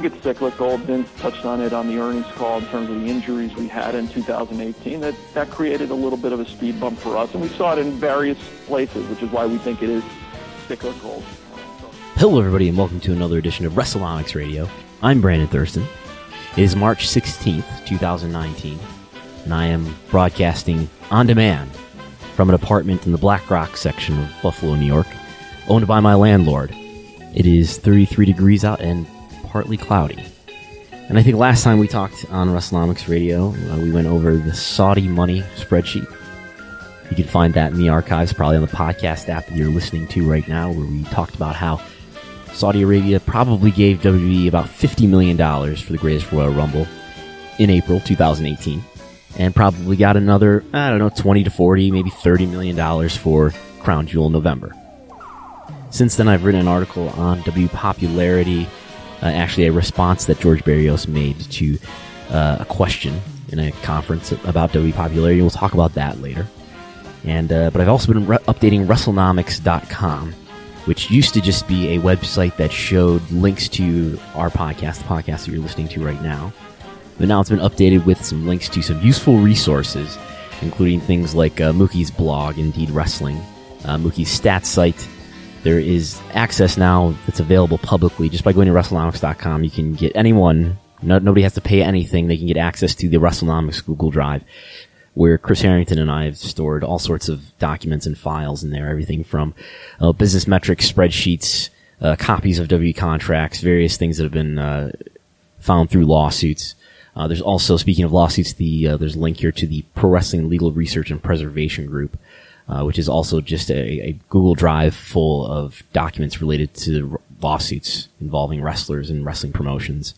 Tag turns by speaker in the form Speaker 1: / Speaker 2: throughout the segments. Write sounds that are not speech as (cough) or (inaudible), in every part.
Speaker 1: think it's cyclical. Vince touched on it on the earnings call in terms of the injuries we had in 2018. That that created a little bit of a speed bump for us, and we saw it in various places, which is why we think it is cyclical.
Speaker 2: Hello, everybody, and welcome to another edition of WrestleNomics Radio. I'm Brandon Thurston. It is March 16th, 2019, and I am broadcasting on demand from an apartment in the Black Rock section of Buffalo, New York, owned by my landlord. It is 33 degrees out and partly cloudy. And I think last time we talked on WrestleNomics Radio, uh, we went over the Saudi money spreadsheet. You can find that in the archives, probably on the podcast app that you're listening to right now, where we talked about how Saudi Arabia probably gave WWE about $50 million for the Greatest Royal Rumble in April 2018, and probably got another, I don't know, 20 to 40, maybe $30 million for Crown Jewel November. Since then, I've written an article on W popularity, uh, actually a response that George Barrios made to uh, a question in a conference about W popularity. We'll talk about that later. And uh, but I've also been re- updating WrestleNomics.com, which used to just be a website that showed links to our podcast, the podcast that you're listening to right now. But now it's been updated with some links to some useful resources, including things like uh, Mookie's blog, Indeed Wrestling, uh, Mookie's stats site, there is access now that's available publicly just by going to WrestleNomics.com. You can get anyone, no, nobody has to pay anything. They can get access to the WrestleNomics Google Drive where Chris Harrington and I have stored all sorts of documents and files in there, everything from uh, business metrics, spreadsheets, uh, copies of W contracts, various things that have been uh, found through lawsuits. Uh, there's also, speaking of lawsuits, the uh, there's a link here to the Pro Wrestling Legal Research and Preservation Group, uh, which is also just a, a, Google Drive full of documents related to lawsuits involving wrestlers and wrestling promotions.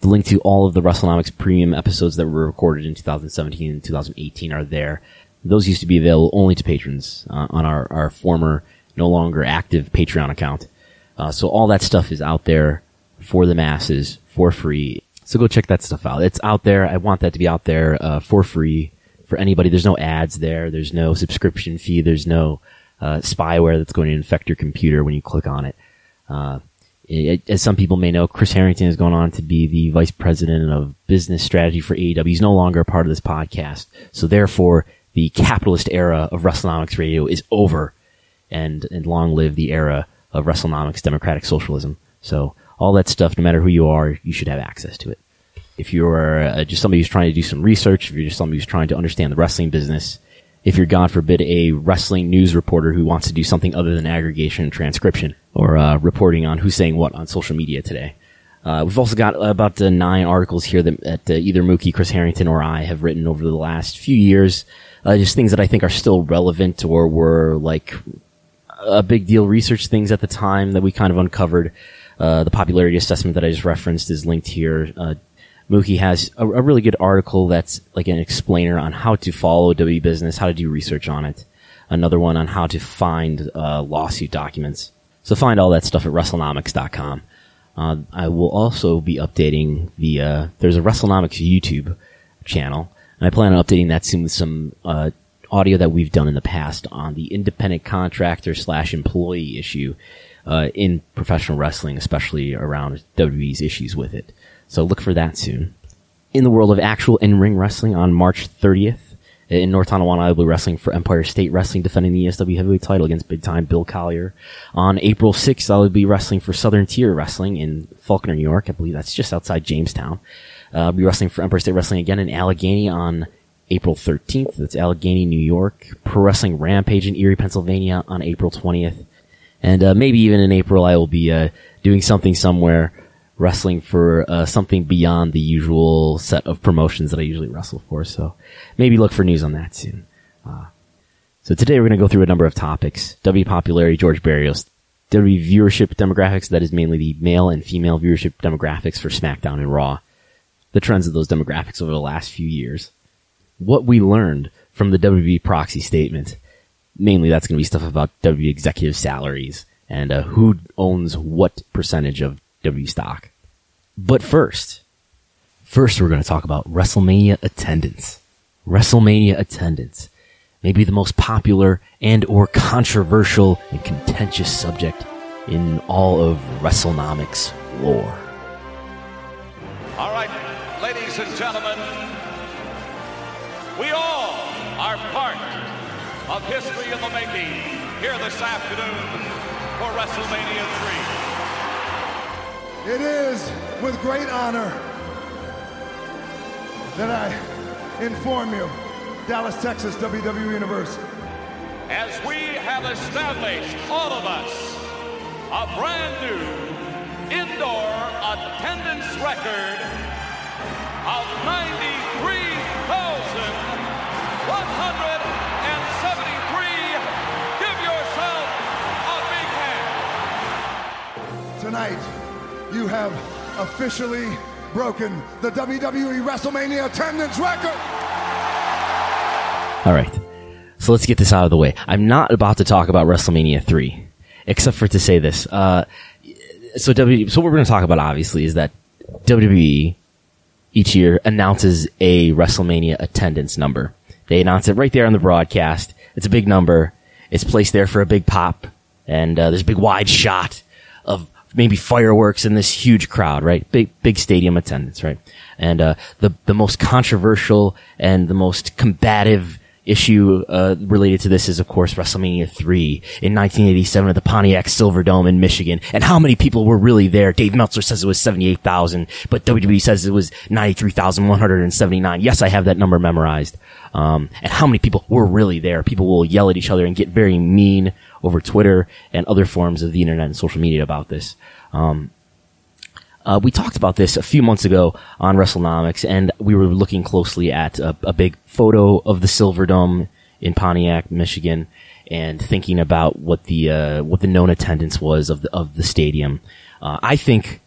Speaker 2: The link to all of the WrestleNomics premium episodes that were recorded in 2017 and 2018 are there. Those used to be available only to patrons uh, on our, our former, no longer active Patreon account. Uh, so all that stuff is out there for the masses for free. So go check that stuff out. It's out there. I want that to be out there uh, for free for anybody. There's no ads there. There's no subscription fee. There's no uh, spyware that's going to infect your computer when you click on it. Uh, it, as some people may know, Chris Harrington is going on to be the vice president of business strategy for AEW. He's no longer a part of this podcast. So therefore, the capitalist era of WrestleNomics Radio is over and, and long live the era of WrestleNomics democratic socialism. So all that stuff, no matter who you are, you should have access to it if you're uh, just somebody who's trying to do some research, if you're just somebody who's trying to understand the wrestling business, if you're, God forbid, a wrestling news reporter who wants to do something other than aggregation and transcription or uh, reporting on who's saying what on social media today. Uh, we've also got about uh, nine articles here that, that uh, either Mookie, Chris Harrington, or I have written over the last few years. Uh, just things that I think are still relevant or were like a big deal research things at the time that we kind of uncovered. Uh, the popularity assessment that I just referenced is linked here. Mookie has a, a, really good article that's like an explainer on how to follow W business, how to do research on it. Another one on how to find uh, lawsuit documents. So find all that stuff at WrestleNomics.com. Uh, I will also be updating the, uh, there's a WrestleNomics YouTube channel, and I plan on updating that soon with some, uh, audio that we've done in the past on the independent contractor slash employee issue, uh, in professional wrestling, especially around WWE's issues with it. So look for that soon. In the world of actual in-ring wrestling on March 30th, in North Tonawanda, I will be wrestling for Empire State Wrestling, defending the ESW heavyweight title against big time Bill Collier. On April 6th, I will be wrestling for Southern Tier Wrestling in Falconer, New York. I believe that's just outside Jamestown. Uh, I'll be wrestling for Empire State Wrestling again in Allegany on April 13th. That's Allegany, New York. Pro Wrestling Rampage in Erie, Pennsylvania on April 20th. And uh, maybe even in April, I will be uh, doing something somewhere wrestling for uh, something beyond the usual set of promotions that I usually wrestle for. So maybe look for news on that soon. Uh, so today we're going to go through a number of topics. W popularity, George Barrios. W viewership demographics, that is mainly the male and female viewership demographics for SmackDown and Raw. The trends of those demographics over the last few years. What we learned from the WWE proxy statement. Mainly that's going to be stuff about W executive salaries and uh, who owns what percentage of W stock. But first, first we're going to talk about WrestleMania attendance. WrestleMania attendance. Maybe the most popular and or controversial and contentious subject in all of WrestleNomics lore.
Speaker 3: All right, ladies and gentlemen, we all are part of history in the making here this afternoon for WrestleMania
Speaker 4: 3. It is with great honor that I inform you, Dallas, Texas, WWE Universe.
Speaker 3: As we have established, all of us, a brand new indoor attendance record of 93,173. Give yourself a big hand.
Speaker 4: Tonight, you have officially broken the WWE WrestleMania attendance record.
Speaker 2: All right. So let's get this out of the way. I'm not about to talk about WrestleMania 3, except for to say this. Uh, so W, so what we're going to talk about obviously is that WWE each year announces a WrestleMania attendance number. They announce it right there on the broadcast. It's a big number. It's placed there for a big pop, and uh, there's a big wide shot of maybe fireworks and this huge crowd, right? Big big stadium attendance, right? And uh, the the most controversial and the most combative issue uh, related to this is, of course, WrestleMania 3 in 1987 at the Pontiac Silverdome in Michigan. And how many people were really there? Dave Meltzer says it was 78,000, but WWE says it was 93,179. Yes, I have that number memorized. Um, and how many people were really there? People will yell at each other and get very mean over Twitter and other forms of the internet and social media about this. Um, uh, we talked about this a few months ago on WrestleNomics, and we were looking closely at a, a big photo of the Silver Dome in Pontiac, Michigan, and thinking about what the uh, what the known attendance was of the of the stadium. Uh, I think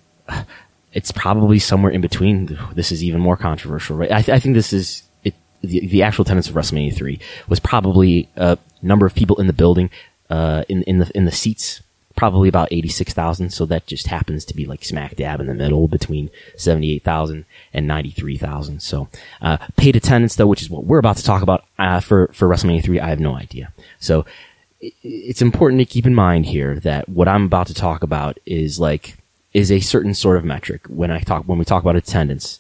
Speaker 2: it's probably somewhere in between. This is even more controversial, right? I, th- I think this is it, the, the actual attendance of WrestleMania three was probably a number of people in the building, uh, in in the in the seats probably about 86,000. So that just happens to be like smack dab in the middle between 78,000 and 93,000. So, uh, paid attendance though, which is what we're about to talk about, uh, for, for WrestleMania 3, I have no idea. So it's important to keep in mind here that what I'm about to talk about is like, is a certain sort of metric when I talk, when we talk about attendance.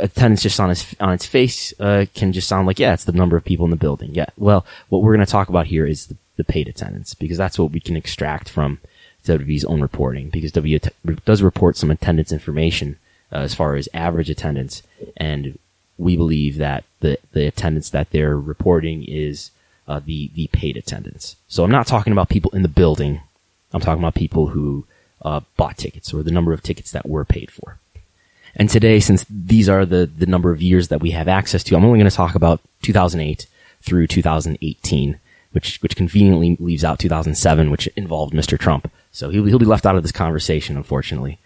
Speaker 2: Attendance just on its on its face uh, can just sound like yeah, it's the number of people in the building. Yeah, well, what we're going to talk about here is the, the paid attendance because that's what we can extract from WWE's own reporting because W does report some attendance information uh, as far as average attendance, and we believe that the the attendance that they're reporting is uh, the the paid attendance. So I'm not talking about people in the building. I'm talking about people who uh, bought tickets or the number of tickets that were paid for. And today, since these are the the number of years that we have access to, I'm only going to talk about 2008 through 2018, which which conveniently leaves out 2007, which involved Mr. Trump. So he'll, he'll be left out of this conversation, unfortunately.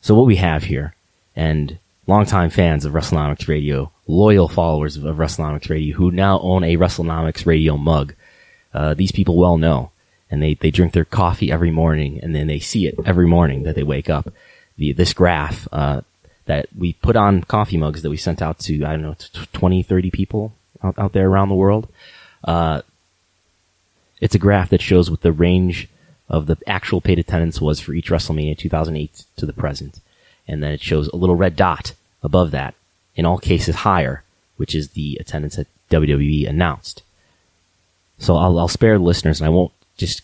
Speaker 2: So what we have here, and longtime fans of WrestleNomics Radio, loyal followers of, of WrestleNomics Radio, who now own a WrestleNomics Radio mug, uh, these people well know, and they, they drink their coffee every morning, and then they see it every morning that they wake up. The, this graph, uh, that we put on coffee mugs that we sent out to, I don't know, 20, 30 people out, out there around the world. Uh, it's a graph that shows what the range of the actual paid attendance was for each WrestleMania 2008 to the present. And then it shows a little red dot above that, in all cases higher, which is the attendance that WWE announced. So I'll, I'll spare the listeners and I won't just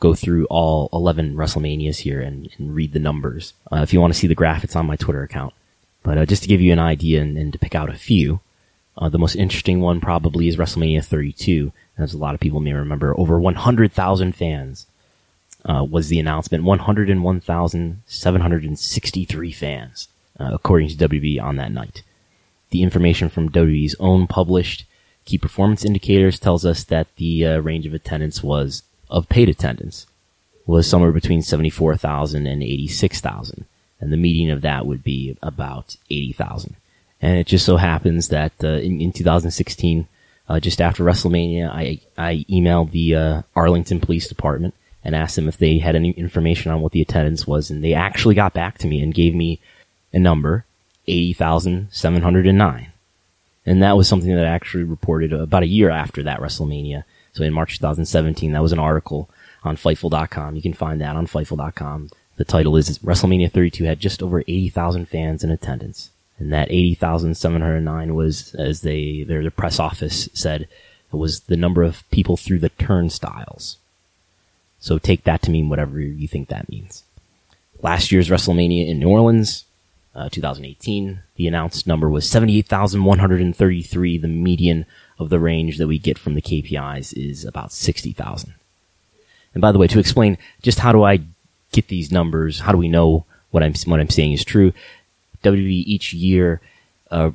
Speaker 2: go through all 11 WrestleManias here and, and read the numbers. Uh, if you want to see the graph, it's on my Twitter account. But uh, just to give you an idea and, and to pick out a few, uh, the most interesting one probably is WrestleMania 32. As a lot of people may remember, over 100,000 fans uh, was the announcement 101,763 fans, uh, according to WWE on that night. The information from WWE's own published key performance indicators tells us that the uh, range of attendance was of paid attendance was somewhere between 74,000 and 86,000. And the median of that would be about 80,000. And it just so happens that uh, in, in 2016, uh, just after WrestleMania, I, I emailed the uh, Arlington Police Department and asked them if they had any information on what the attendance was, and they actually got back to me and gave me a number, 80,709. And that was something that I actually reported about a year after that WrestleMania. So in March 2017, that was an article on Fightful.com. You can find that on Fightful.com. The title is WrestleMania 32 had just over 80,000 fans in attendance. And that 80,709 was, as they, their, their press office said, was the number of people through the turnstiles. So take that to mean whatever you think that means. Last year's WrestleMania in New Orleans, uh, 2018, the announced number was 78,133. The median of the range that we get from the KPIs is about 60,000. And by the way, to explain just how do I get these numbers? How do we know what I'm what I'm saying is true? WWE each year, uh,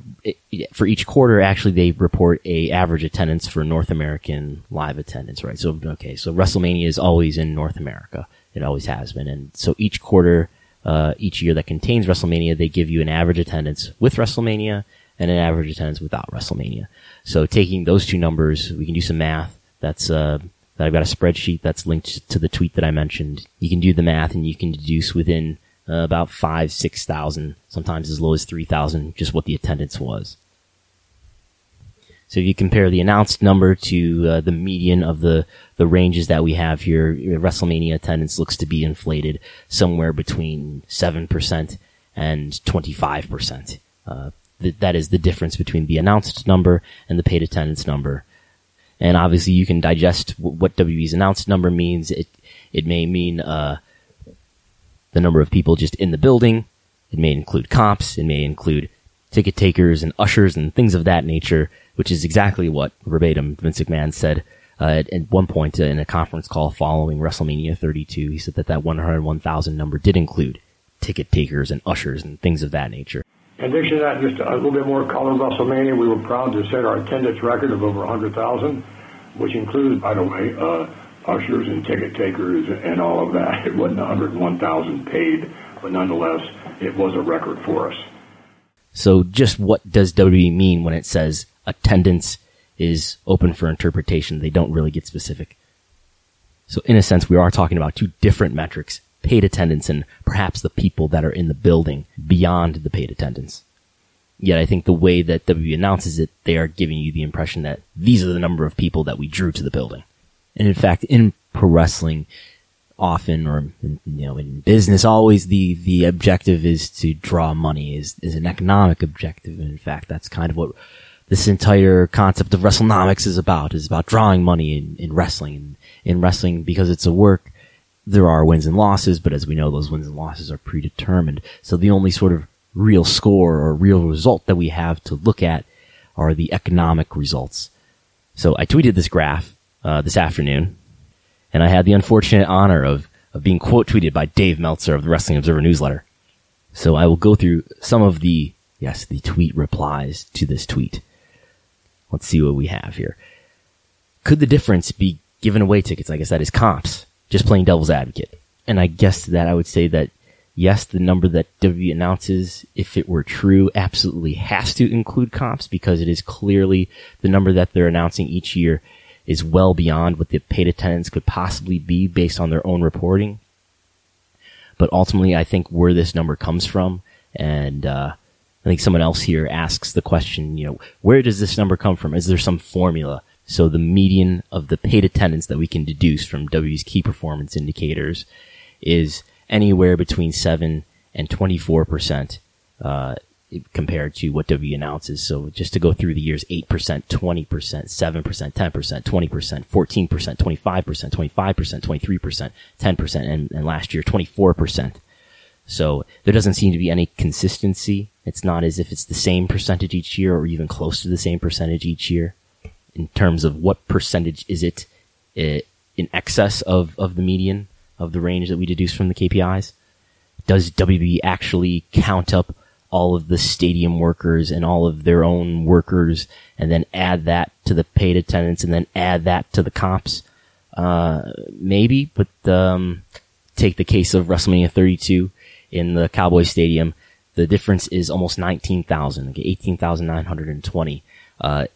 Speaker 2: for each quarter, actually they report a average attendance for North American live attendance, right? So okay, so WrestleMania is always in North America. It always has been, and so each quarter, uh, each year that contains WrestleMania, they give you an average attendance with WrestleMania and an average attendance without WrestleMania. So taking those two numbers, we can do some math. That's uh, I've got a spreadsheet that's linked to the tweet that I mentioned. You can do the math and you can deduce within uh, about five, six thousand, sometimes as low as three thousand, just what the attendance was. So if you compare the announced number to uh, the median of the the ranges that we have here, WrestleMania attendance looks to be inflated somewhere between seven percent and twenty five percent. Uh, that is the difference between the announced number and the paid attendance number. And obviously you can digest what WWE's announced number means. It, it may mean, uh, the number of people just in the building. It may include cops. It may include ticket takers and ushers and things of that nature, which is exactly what verbatim Vince McMahon said uh, at, at, one point in a conference call following WrestleMania 32. He said that that 101,000 number did include ticket takers and ushers and things of that nature.
Speaker 5: In addition to that, just a little bit more color WrestleMania, we were proud to set our attendance record of over 100,000, which includes, by the way, uh, ushers and ticket takers and all of that. It wasn't 101,000 paid, but nonetheless, it was a record for us.
Speaker 2: So just what does WWE mean when it says attendance is open for interpretation? They don't really get specific. So in a sense, we are talking about two different metrics paid attendance and perhaps the people that are in the building beyond the paid attendance. Yet I think the way that WWE announces it, they are giving you the impression that these are the number of people that we drew to the building. And in fact, in pro wrestling, often or you know in business always the the objective is to draw money is is an economic objective and in fact that's kind of what this entire concept of WrestleNomics is about is about drawing money in, in wrestling in, in wrestling because it's a work there are wins and losses, but as we know, those wins and losses are predetermined. So the only sort of real score or real result that we have to look at are the economic results. So I tweeted this graph uh, this afternoon, and I had the unfortunate honor of of being quote tweeted by Dave Meltzer of the Wrestling Observer newsletter. So I will go through some of the yes the tweet replies to this tweet. Let's see what we have here. Could the difference be given away tickets? I guess that is comps just playing devil's advocate. And I guess that I would say that yes, the number that WWE announces, if it were true, absolutely has to include comps because it is clearly the number that they're announcing each year is well beyond what the paid attendance could possibly be based on their own reporting. But ultimately, I think where this number comes from, and uh, I think someone else here asks the question, you know, where does this number come from? Is there some formula? So the median of the paid attendance that we can deduce from W's key performance indicators is anywhere between 7 and 24%, uh, compared to what W announces. So just to go through the years, 8%, 20%, 7%, 10%, 20%, 14%, 25%, 25%, 23%, 10%, and, and last year, 24%. So there doesn't seem to be any consistency. It's not as if it's the same percentage each year or even close to the same percentage each year in terms of what percentage is it eh, in excess of, of the median of the range that we deduce from the KPIs? Does WB actually count up all of the stadium workers and all of their own workers and then add that to the paid attendance and then add that to the comps? Uh, maybe, but, um, take the case of WrestleMania 32 in the Cowboy Stadium. The difference is almost 19,000, 18,920. Uh,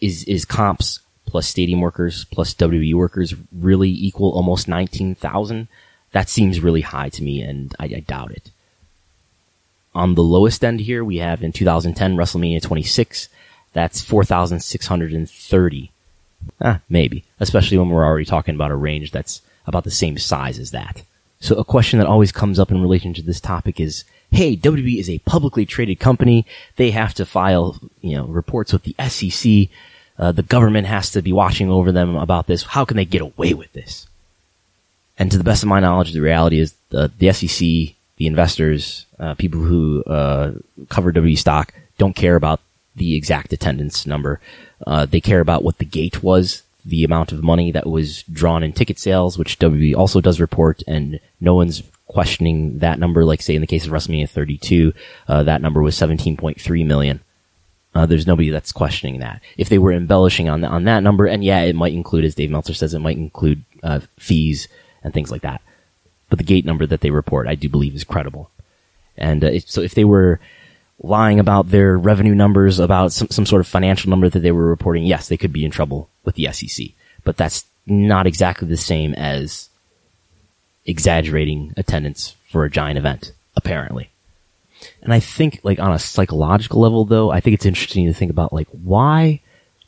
Speaker 2: is is comps plus stadium workers plus WWE workers really equal almost 19,000? That seems really high to me and I, I, doubt it. On the lowest end here, we have in 2010 WrestleMania 26. That's 4,630. Ah, maybe. Especially when we're already talking about a range that's about the same size as that. So a question that always comes up in relation to this topic is, hey, WWE is a publicly traded company. They have to file, you know, reports with the SEC. Uh, the government has to be watching over them about this. How can they get away with this? And to the best of my knowledge, the reality is the, the SEC, the investors, uh, people who uh, cover WWE stock don't care about the exact attendance number. Uh, they care about what the gate was the amount of money that was drawn in ticket sales, which WWE also does report, and no one's questioning that number. Like say in the case of WrestleMania 32, uh, that number was 17.3 million. Uh, there's nobody that's questioning that. If they were embellishing on the, on that number, and yeah, it might include, as Dave Meltzer says, it might include uh, fees and things like that. But the gate number that they report, I do believe, is credible. And uh, so, if they were lying about their revenue numbers, about some, some sort of financial number that they were reporting, yes, they could be in trouble with the SEC. But that's not exactly the same as exaggerating attendance for a giant event, apparently. And I think, like, on a psychological level, though, I think it's interesting to think about, like, why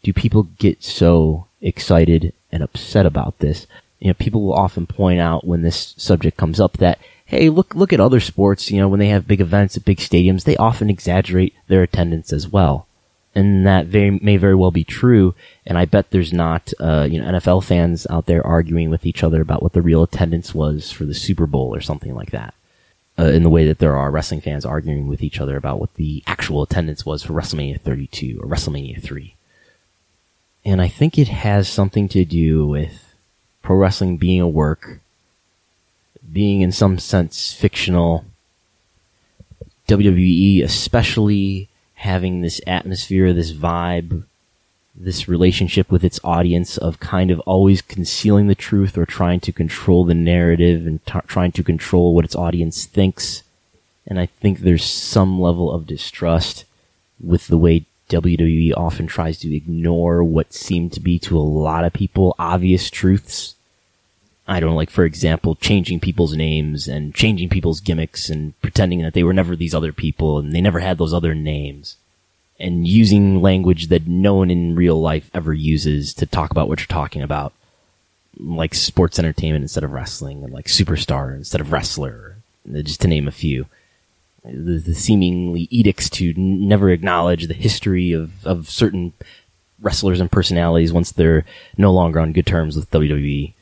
Speaker 2: do people get so excited and upset about this? You know, people will often point out when this subject comes up that hey, look, look at other sports, you know, when they have big events at big stadiums, they often exaggerate their attendance as well. And that very, may very well be true. And I bet there's not, uh, you know, NFL fans out there arguing with each other about what the real attendance was for the Super Bowl or something like that. Uh, in the way that there are wrestling fans arguing with each other about what the actual attendance was for WrestleMania 32 or WrestleMania 3. And I think it has something to do with pro wrestling being a work being in some sense fictional. WWE especially having this atmosphere, this vibe, this relationship with its audience of kind of always concealing the truth or trying to control the narrative and t- trying to control what its audience thinks. And I think there's some level of distrust with the way WWE often tries to ignore what seem to be to a lot of people obvious truths I don't know, like for example, changing people's names and changing people's gimmicks and pretending that they were never these other people and they never had those other names. And using language that no one in real life ever uses to talk about what you're talking about. Like sports entertainment instead of wrestling and like superstar instead of wrestler. Just to name a few. The, the seemingly edicts to n- never acknowledge the history of, of certain wrestlers and personalities once they're no longer on good terms with WWE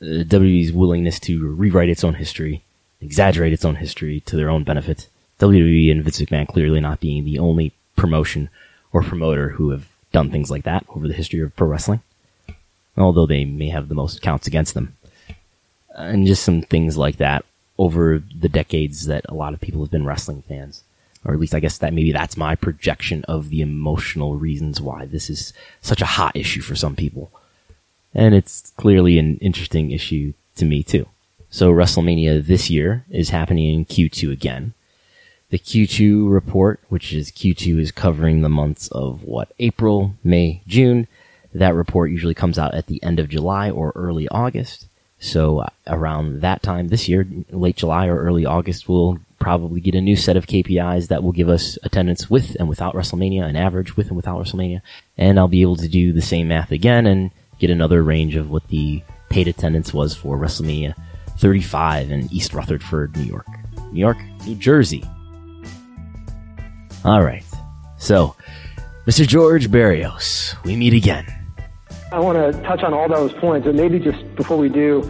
Speaker 2: uh, WWE's willingness to rewrite its own history, exaggerate its own history to their own benefit. WWE and Vince McMahon clearly not being the only promotion or promoter who have done things like that over the history of pro wrestling, although they may have the most counts against them. And just some things like that over the decades that a lot of people have been wrestling fans. Or at least I guess that maybe that's my projection of the emotional reasons why this is such a hot issue for some people and it's clearly an interesting issue to me too. So WrestleMania this year is happening in Q2 again. The Q2 report, which is Q2 is covering the months of what? April, May, June. That report usually comes out at the end of July or early August. So uh, around that time this year, late July or early August, we'll probably get a new set of KPIs that will give us attendance with and without WrestleMania, an average with and without WrestleMania. And I'll be able to do the same math again and get another range of what the paid attendance was for WrestleMania 35 in East Rutherford, New York. New York, New Jersey. All right. So, Mr. George Barrios, we meet again.
Speaker 6: I want to touch on all those points, and maybe just before we do,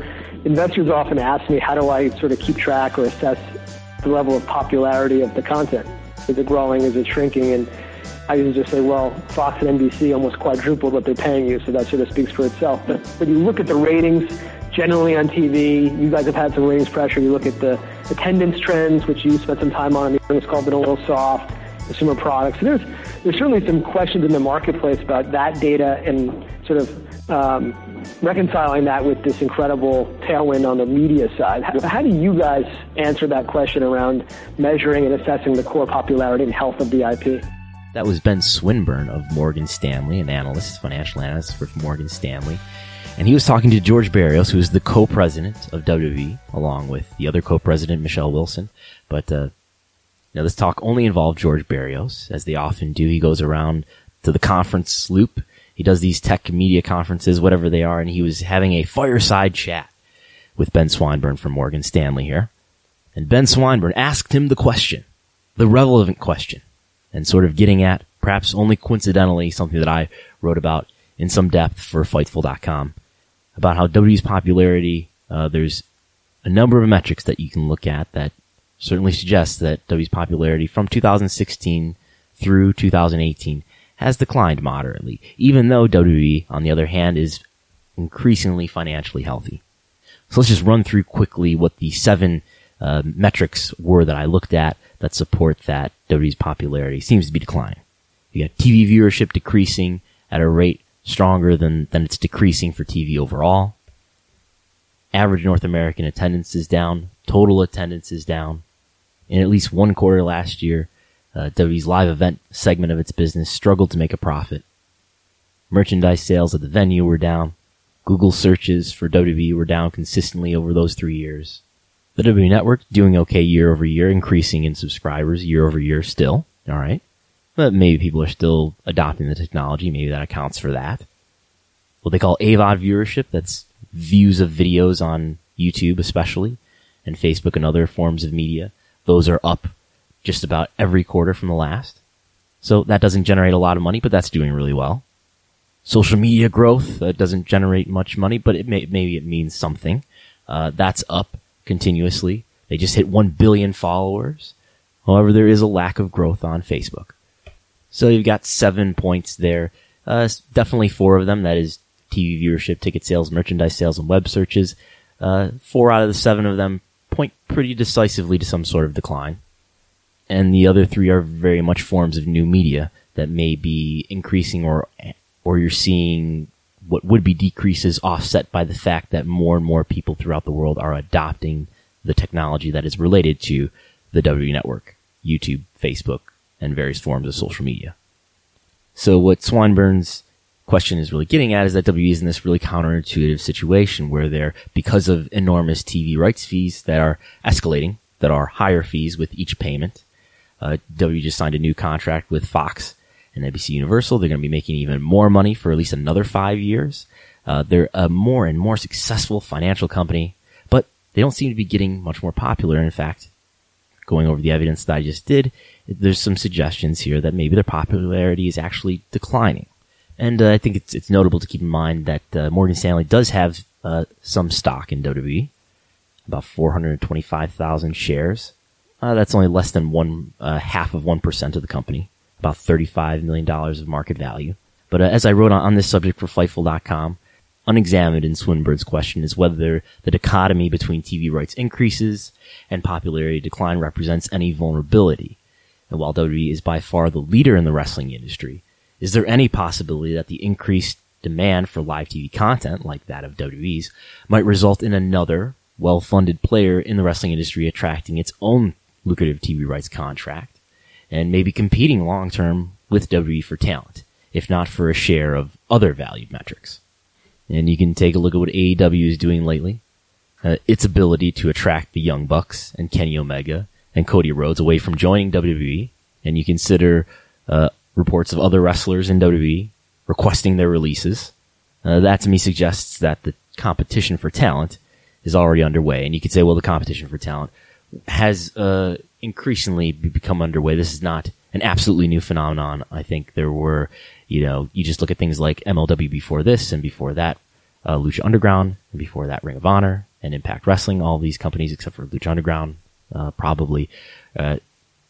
Speaker 6: investors often ask me how do I sort of keep track or assess the level of popularity of the content? Is it growing? Is it shrinking? And I usually just say, well, Fox and NBC almost quadrupled what they're paying you, so that sort of speaks for itself. But when you look at the ratings generally on TV, you guys have had some ratings pressure. You look at the attendance trends, which you spent some time on. And it's called been a little soft. Consumer products. There's there's certainly some questions in the marketplace about that data and sort of um, reconciling that with this incredible tailwind on the media side. How, how, do you guys answer that question around measuring and assessing the core popularity and health of the IP?
Speaker 2: That was Ben Swinburne of Morgan Stanley, an analyst, financial analyst for Morgan Stanley. And he was talking to George Barrios, who is the co-president of WWE, along with the other co-president, Michelle Wilson. But, uh, now this talk only involved George Barrios, as they often do. He goes around to the conference loop. He does these tech media conferences, whatever they are, and he was having a fireside chat with Ben Swinburne from Morgan Stanley here. And Ben Swinburne asked him the question, the relevant question, and sort of getting at, perhaps only coincidentally, something that I wrote about in some depth for Fightful.com about how WWE's popularity, uh, there's a number of metrics that you can look at that certainly suggests that WWE's popularity from 2016 through 2018 has declined moderately, even though WWE, on the other hand, is increasingly financially healthy. So let's just run through quickly what the seven uh, metrics were that I looked at that support that WWE's popularity seems to be declining. You got TV viewership decreasing at a rate stronger than, than it's decreasing for TV overall. Average North American attendance is down. Total attendance is down. In at least one quarter last year, uh, WWE's live event segment of its business struggled to make a profit. Merchandise sales at the venue were down. Google searches for WWE were down consistently over those three years. The WWE Network doing okay year over year, increasing in subscribers year over year still. All right. But maybe people are still adopting the technology. Maybe that accounts for that. What they call AVOD viewership, that's views of videos on YouTube especially, and Facebook and other forms of media. Those are up just about every quarter from the last. So that doesn't generate a lot of money, but that's doing really well. Social media growth uh, doesn't generate much money, but it may, maybe it means something. Uh, that's up continuously. They just hit 1 billion followers. However, there is a lack of growth on Facebook. So you've got seven points there. Uh, definitely four of them. That is TV viewership, ticket sales, merchandise sales, and web searches. Uh, four out of the seven of them point pretty decisively to some sort of decline. And the other three are very much forms of new media that may be increasing or, or you're seeing what would be decreases offset by the fact that more and more people throughout the world are adopting the technology that is related to the W network, YouTube, Facebook, and various forms of social media. So what Swinburne's question is really getting at is that W is in this really counterintuitive situation where they're, because of enormous TV rights fees that are escalating, that are higher fees with each payment, uh, W just signed a new contract with Fox and NBC Universal. They're going to be making even more money for at least another five years. Uh, they're a more and more successful financial company, but they don't seem to be getting much more popular. In fact, going over the evidence that I just did, there's some suggestions here that maybe their popularity is actually declining. And uh, I think it's it's notable to keep in mind that uh, Morgan Stanley does have uh, some stock in WWE, about 425,000 shares. Uh, that's only less than one uh, half of one percent of the company about $35 million of market value. But uh, as I wrote on, on, this subject for Fightful.com, unexamined in Swinburne's question is whether the dichotomy between TV rights increases and popularity decline represents any vulnerability. And while WWE is by far the leader in the wrestling industry, is there any possibility that the increased demand for live TV content, like that of WWE's, might result in another well-funded player in the wrestling industry attracting its own lucrative TV rights contract and maybe competing long term with WWE for talent, if not for a share of other valued metrics. And you can take a look at what AEW is doing lately. Uh, its ability to attract the Young Bucks and Kenny Omega and Cody Rhodes away from joining WWE, and you consider uh, reports of other wrestlers in WWE requesting their releases. Uh, that to me suggests that the competition for talent is already underway. And you could say, well, the competition for talent has uh, increasingly become underway. This is not an absolutely new phenomenon. I think there were, you know, you just look at things like MLW before this and before that, uh, Lucha Underground, and before that, Ring of Honor and Impact Wrestling. All these companies, except for Lucha Underground, uh, probably uh,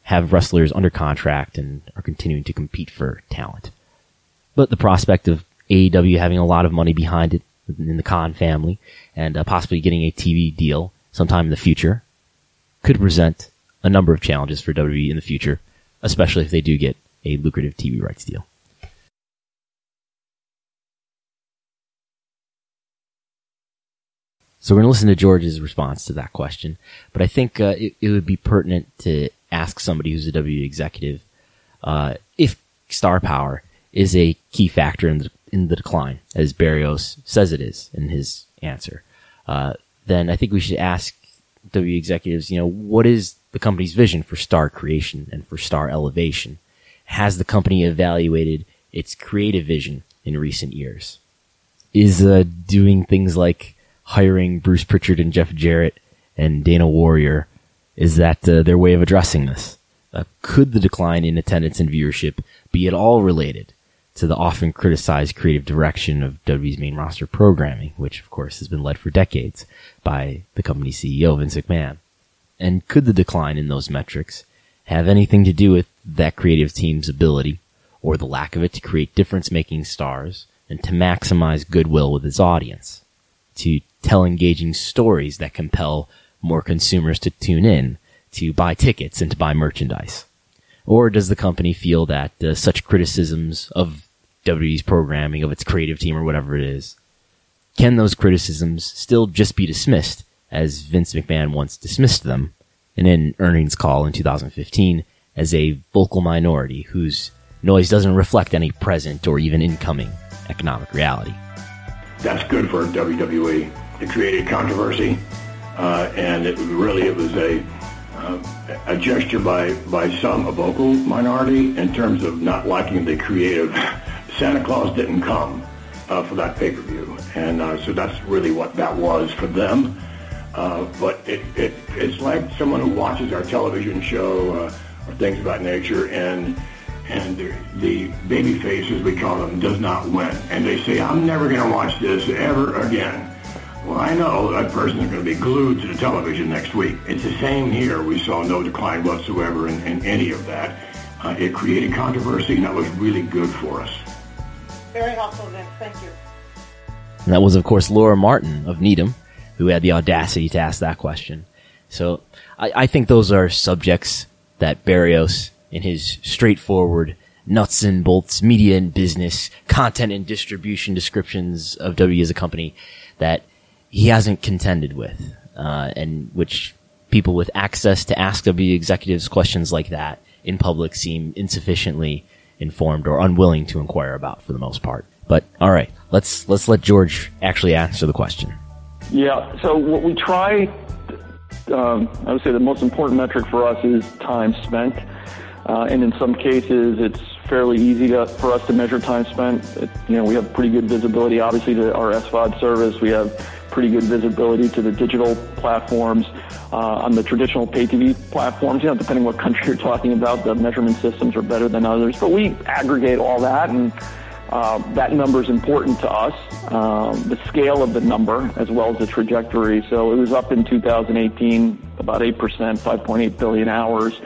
Speaker 2: have wrestlers under contract and are continuing to compete for talent. But the prospect of AEW having a lot of money behind it in the Khan family and uh, possibly getting a TV deal sometime in the future could present a number of challenges for WWE in the future, especially if they do get a lucrative TV rights deal. So we're going to listen to George's response to that question, but I think uh, it, it, would be pertinent to ask somebody who's a WWE executive uh, if star power is a key factor in the, in the decline, as Barrios says it is in his answer. Uh, then I think we should ask WWE executives, you know, what is the company's vision for star creation and for star elevation? Has the company evaluated its creative vision in recent years? Is uh, doing things like hiring Bruce Pritchard and Jeff Jarrett and Dana Warrior is that uh, their way of addressing this. Uh, could the decline in attendance and viewership be at all related to the often criticized creative direction of WWE's main roster programming, which of course has been led for decades by the company's CEO Vince McMahon? And could the decline in those metrics have anything to do with that creative team's ability or the lack of it to create difference making stars and to maximize goodwill with its audience, to tell engaging stories that compel more consumers to tune in, to buy tickets and to buy merchandise? Or does the company feel that uh, such criticisms of WWE's programming, of its creative team or whatever it is, can those criticisms still just be dismissed as Vince McMahon once dismissed them in an earnings call in 2015 as a vocal minority whose noise doesn't reflect any present or even incoming economic reality?
Speaker 5: That's good for WWE. It created controversy, uh, and it really it was a uh, a gesture by by some a vocal minority in terms of not liking the creative. (laughs) Santa Claus didn't come uh, for that pay per view, and uh, so that's really what that was for them. Uh, but it, it it's like someone who watches our television show uh, or things about nature and and the, the baby faces we call them, does not win. And they say, I'm never going to watch this ever again. Well, I know that person is going to be glued to the television next week. It's the same here. We saw no decline whatsoever in, in any of that. Uh, it created controversy, and that was really good for us.
Speaker 7: Very helpful, Vince. Thank you.
Speaker 2: And that was, of course, Laura Martin of Needham, who had the audacity to ask that question. So I, I think those are subjects that Barrios in his straightforward nuts and bolts media and business content and distribution descriptions of W as a company that he hasn't contended with, uh, and which people with access to ask W executives questions like that in public seem insufficiently informed or unwilling to inquire about for the most part. But all right, let's let's let George actually answer the question.
Speaker 1: Yeah. So what we try, um, I would say the most important metric for us is time spent. Uh, and in some cases, it's fairly easy to, for us to measure time spent. It, you know, we have pretty good visibility, obviously, to our SVOD service. We have pretty good visibility to the digital platforms. Uh, on the traditional pay TV platforms, you know, depending what country you're talking about, the measurement systems are better than others. But we aggregate all that, and uh, that number is important to us. Um, the scale of the number, as well as the trajectory. So it was up in 2018, about 8%, 5.8 billion hours.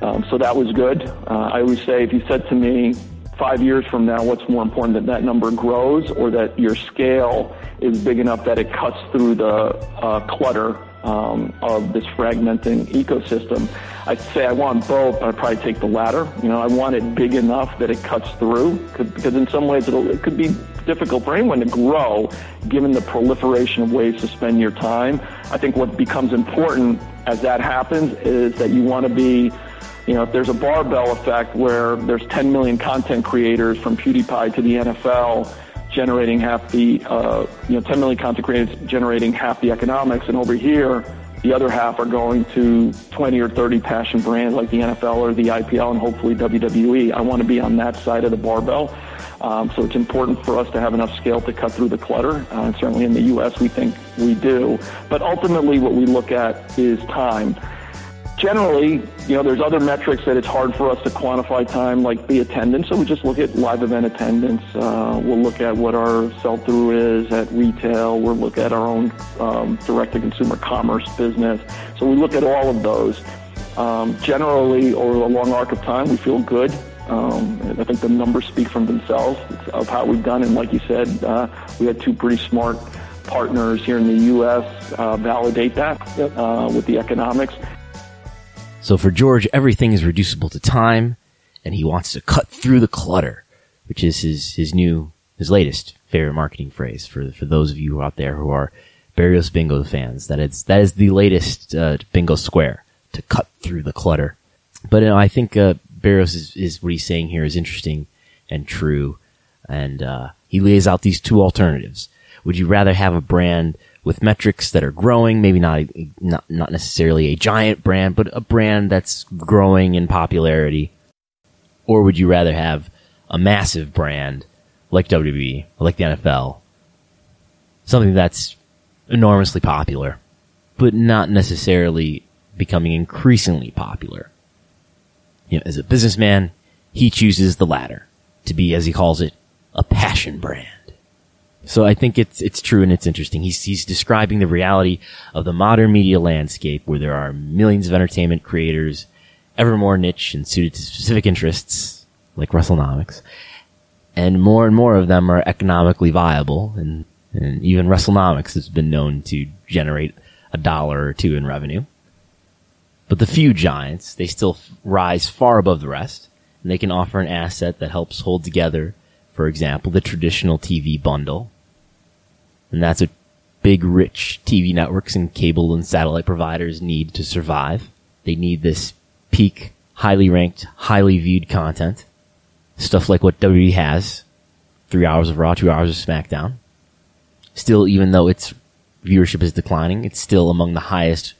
Speaker 1: Um, so that was good. Uh, I always say if you said to me five years from now, what's more important that that number grows or that your scale is big enough that it cuts through the uh, clutter um, of this fragmenting ecosystem. I'd say I want both. I'd probably take the latter. You know, I want it big enough that it cuts through, because in some ways it could be difficult for anyone to grow, given the proliferation of ways to spend your time. I think what becomes important as that happens is that you want to be you know, if there's a barbell effect where there's 10 million content creators from PewDiePie to the NFL generating half the, uh, you know, 10 million content creators generating half the economics, and over here, the other half are going to 20 or 30 passion brands like the NFL or the IPL and hopefully WWE. I want to be on that side of the barbell. Um, so it's important for us to have enough scale to cut through the clutter. Uh, certainly in the U.S., we think we do. But ultimately, what we look at is time generally, you know, there's other metrics that it's hard for us to quantify time, like the attendance. So we just look at live event attendance. Uh, we'll look at what our sell-through is at retail. We'll look at our own um, direct-to-consumer commerce business. So we look at all of those. Um, generally, over a long arc of time, we feel good. Um, I think the numbers speak for themselves of how we've done. And like you said, uh, we had two pretty smart partners here in the U.S. Uh, validate that uh, with the economics.
Speaker 2: So for George, everything is reducible to time, and he wants to cut through the clutter, which is his, his new, his latest favorite marketing phrase for, for those of you out there who are Barrios Bingo fans. That is, that is the latest, uh, bingo square to cut through the clutter. But you know, I think, uh, Barrios is, is what he's saying here is interesting and true. And, uh, he lays out these two alternatives. Would you rather have a brand with metrics that are growing, maybe not, not, not necessarily a giant brand, but a brand that's growing in popularity? Or would you rather have a massive brand like WWE, like the NFL, something that's enormously popular, but not necessarily becoming increasingly popular. You know, as a businessman, he chooses the latter to be, as he calls it, a passion brand. So I think it's it's true and it's interesting. He's he's describing the reality of the modern media landscape where there are millions of entertainment creators, ever more niche and suited to specific interests, like WrestleNomics, and more and more of them are economically viable, and, and even WrestleNomics has been known to generate a dollar or two in revenue. But the few giants, they still rise far above the rest, and they can offer an asset that helps hold together, for example, the traditional TV bundle, and that's what big, rich TV networks and cable and satellite providers need to survive. They need this peak, highly ranked, highly viewed content. Stuff like what WWE has. Three hours of Raw, two hours of SmackDown. Still, even though its viewership is declining, it's still among the highest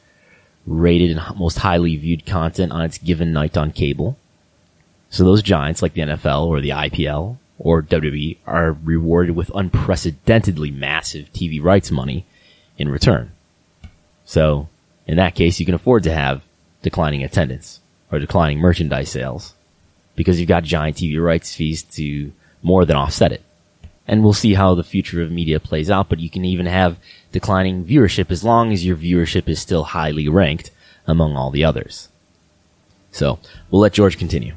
Speaker 2: rated and most highly viewed content on its given night on cable. So those giants like the NFL or the IPL or WWE are rewarded with unprecedentedly massive TV rights money in return. So, in that case, you can afford to have declining attendance or declining merchandise sales because you've got giant TV rights fees to more than offset it. And we'll see how the future of media plays out, but you can even have declining viewership as long as your viewership is still highly ranked among all the others. So, we'll let George continue.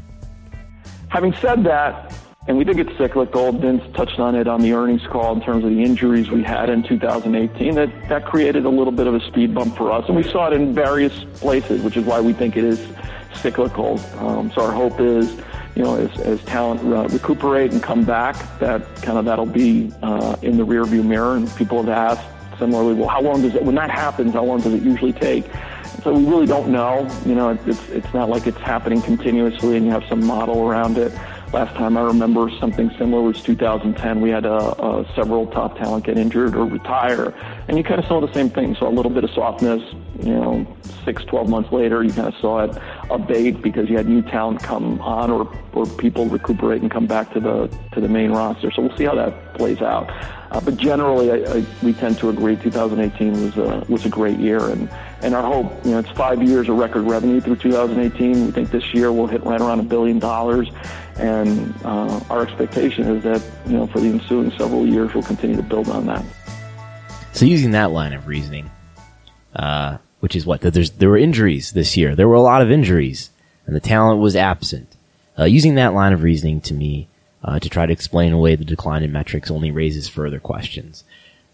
Speaker 1: Having said that, and we think it's cyclical. Vince touched on it on the earnings call in terms of the injuries we had in 2018. That that created a little bit of a speed bump for us, and we saw it in various places, which is why we think it is cyclical. Um, so our hope is, you know, as, as talent uh, recuperate and come back, that kind of that'll be uh, in the rearview mirror. And people have asked similarly, well, how long does it when that happens? How long does it usually take? So we really don't know. You know, it's it's not like it's happening continuously, and you have some model around it. Last time I remember something similar was 2010. We had uh, uh, several top talent get injured or retire, and you kind of saw the same thing. So a little bit of softness, you know, six, 12 months later, you kind of saw it abate because you had new talent come on or, or people recuperate and come back to the to the main roster. So we'll see how that plays out. Uh, but generally, I, I, we tend to agree 2018 was a, was a great year, and and our hope, you know, it's five years of record revenue through 2018. We think this year we'll hit right around a billion dollars, and uh, our expectation is that, you know, for the ensuing several years, we'll continue to build on that.
Speaker 2: So using that line of reasoning, uh, which is what that there's there were injuries this year. There were a lot of injuries, and the talent was absent. Uh, using that line of reasoning to me uh, to try to explain away the decline in metrics only raises further questions.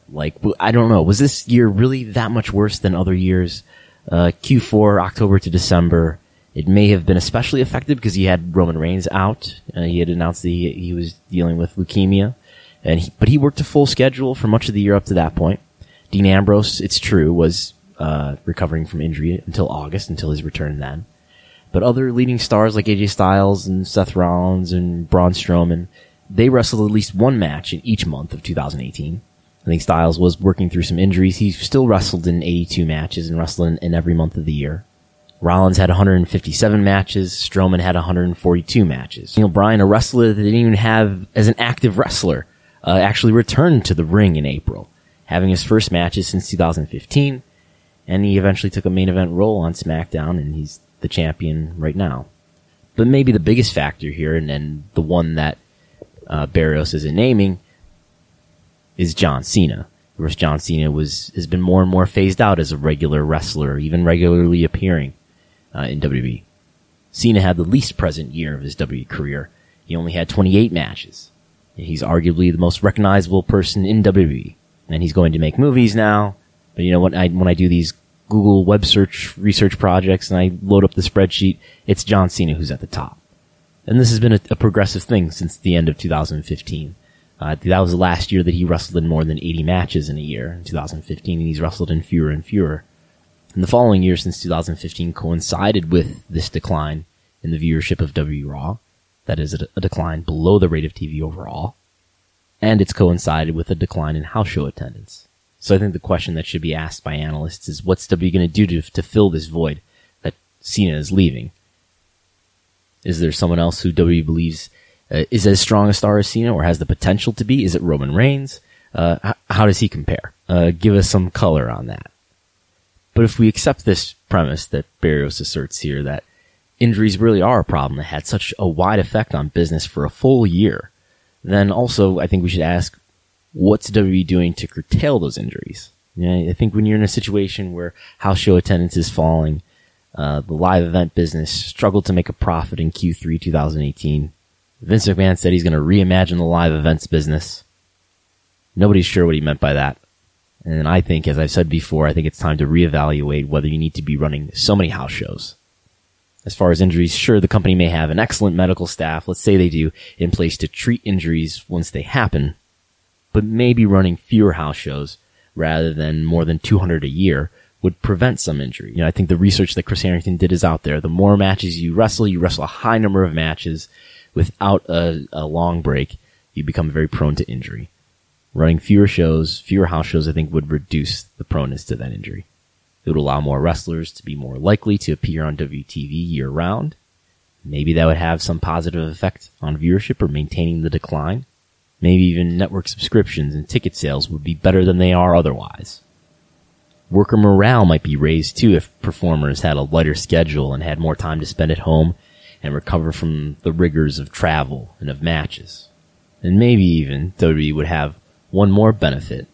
Speaker 2: Like, I don't know. Was this year really that much worse than other years? Uh, Q4, October to December. It may have been especially effective because he had Roman Reigns out. Uh, he had announced that he, he, was dealing with leukemia, and he, but he worked a full schedule for much of the year up to that point. Dean Ambrose, it's true, was uh, recovering from injury until August, until his return then. But other leading stars like AJ Styles and Seth Rollins and Braun Strowman, they wrestled at least one match in each month of 2018. I think Styles was working through some injuries. He still wrestled in 82 matches and wrestled in, in every month of the year. Rollins had 157 matches. Strowman had 142 matches. Daniel Bryan, a wrestler that didn't even have as an active wrestler, uh, actually returned to the ring in April, having his first matches since 2015, and he eventually took a main event role on SmackDown, and he's the champion right now. But maybe the biggest factor here, and, and the one that uh, Barrios isn't naming, is John Cena. Of course, John Cena was has been more and more phased out as a regular wrestler, even regularly appearing uh, in WWE. Cena had the least present year of his WWE career. He only had 28 matches. He's arguably the most recognizable person in WWE, and he's going to make movies now. But you know when I when I do these Google web search research projects and I load up the spreadsheet, it's John Cena who's at the top. And this has been a, a progressive thing since the end of 2015. Uh, that was the last year that he wrestled in more than 80 matches in a year, in 2015, and he's wrestled in fewer and fewer. And the following year, since 2015, coincided with this decline in the viewership of W Raw. That is a, decline below the rate of TV overall. And it's coincided with a decline in house show attendance. So I think the question that should be asked by analysts is what's W going to do to, fill this void that Cena is leaving? Is there someone else who W believes uh, is as strong a star as Cena or has the potential to be? Is it Roman Reigns? Uh, h- how does he compare? uh, give us some color on that. But if we accept this premise that Barrios asserts here that injuries really are a problem that had such a wide effect on business for a full year, then also I think we should ask, what's WWE doing to curtail those injuries? You know, I think when you're in a situation where house show attendance is falling, uh, the live event business struggled to make a profit in Q3 2018. Vince McMahon said he's going to reimagine the live events business. Nobody's sure what he meant by that. And I think, as I've said before, I think it's time to reevaluate whether you need to be running so many house shows. As far as injuries, sure, the company may have an excellent medical staff, let's say they do, in place to treat injuries once they happen, but maybe running fewer house shows rather than more than 200 a year would prevent some injury. You know, I think the research that Chris Harrington did is out there. The more matches you wrestle, you wrestle a high number of matches without a, a long break, you become very prone to injury. Running fewer shows, fewer house shows, I think would reduce the proneness to that injury. It would allow more wrestlers to be more likely to appear on WTV year round. Maybe that would have some positive effect on viewership or maintaining the decline. Maybe even network subscriptions and ticket sales would be better than they are otherwise. Worker morale might be raised too if performers had a lighter schedule and had more time to spend at home and recover from the rigors of travel and of matches. And maybe even WWE would have one more benefit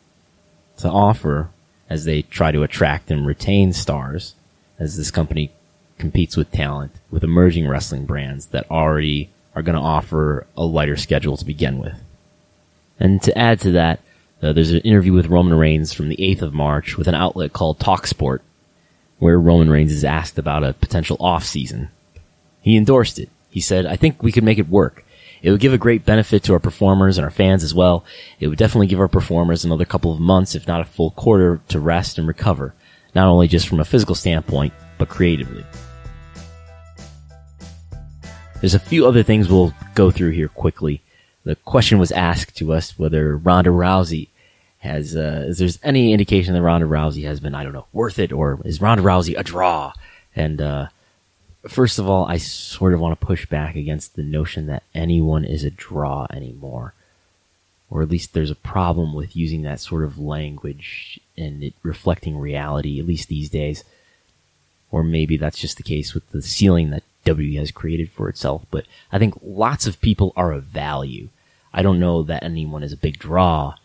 Speaker 2: to offer as they try to attract and retain stars as this company competes with talent with emerging wrestling brands that already are going to offer a lighter schedule to begin with. And to add to that, uh, there's an interview with Roman Reigns from the 8th of March with an outlet called TalkSport, where Roman Reigns is asked about a potential off season. He endorsed it. He said, I think we could make it work. It would give a great benefit to our performers and our fans as well. It would definitely give our performers another couple of months, if not a full quarter, to rest and recover. Not only just from a physical standpoint, but creatively. There's a few other things we'll go through here quickly the question was asked to us whether Ronda Rousey has, uh, is there's any indication that Ronda Rousey has been, I don't know, worth it, or is Ronda Rousey a draw? And, uh, first of all, I sort of want to push back against the notion that anyone is a draw anymore. Or at least there's a problem with using that sort of language and it reflecting reality, at least these days. Or maybe that's just the case with the ceiling that W has created for itself. But I think lots of people are of value. I don't know that anyone is a big draw.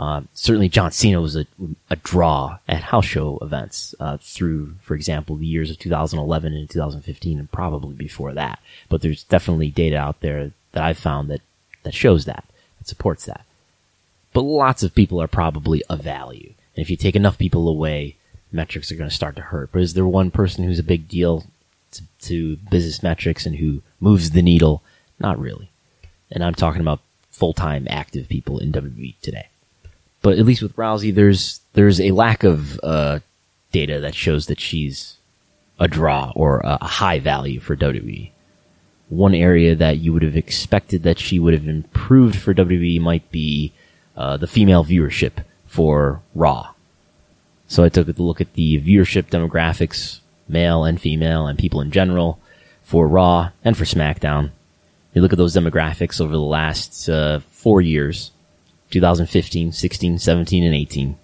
Speaker 2: Uh, certainly, John Cena was a, a draw at house show events uh, through, for example, the years of 2011 and 2015, and probably before that. But there's definitely data out there that I've found that that shows that, that supports that. But lots of people are probably of value, and if you take enough people away, metrics are going to start to hurt. But is there one person who's a big deal to, to business metrics and who moves the needle? Not really. And I'm talking about full-time active people in WWE today. But at least with Rousey, there's there's a lack of uh, data that shows that she's a draw or a high value for WWE. One area that you would have expected that she would have improved for WWE might be uh, the female viewership for Raw. So I took a look at the viewership demographics, male and female, and people in general for Raw and for SmackDown. You look at those demographics over the last uh, four years 2015, 16, 17, and 18.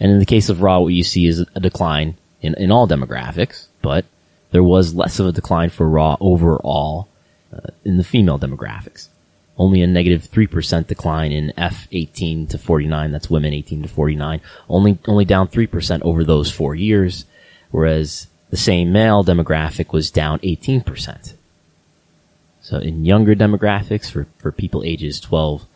Speaker 2: And in the case of Raw, what you see is a decline in, in all demographics, but there was less of a decline for Raw overall uh, in the female demographics. Only a negative 3% decline in F18 to 49, that's women 18 to 49. Only, only down 3% over those four years, whereas the same male demographic was down 18%. So in younger demographics for, for people ages 12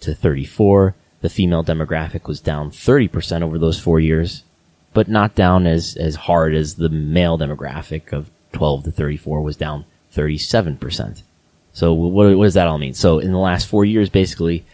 Speaker 2: to 34, the female demographic was down 30% over those four years, but not down as, as hard as the male demographic of 12 to 34 was down 37%. So what, what does that all mean? So in the last four years, basically,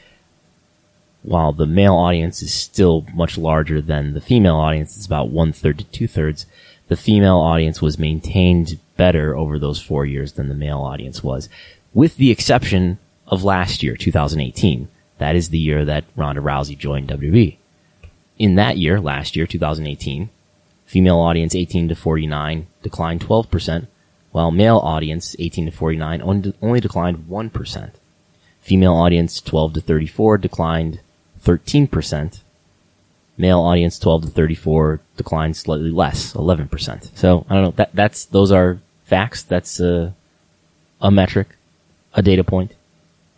Speaker 2: while the male audience is still much larger than the female audience, it's about one third to two thirds, the female audience was maintained better over those four years than the male audience was, with the exception of last year, 2018. That is the year that Ronda Rousey joined WWE. In that year, last year, 2018, female audience 18 to 49 declined 12%, while male audience 18 to 49 only declined 1%. Female audience 12 to 34 declined 13%, Male audience 12 to 34 declined slightly less, 11%. So I don't know. That that's those are facts. That's a a metric, a data point.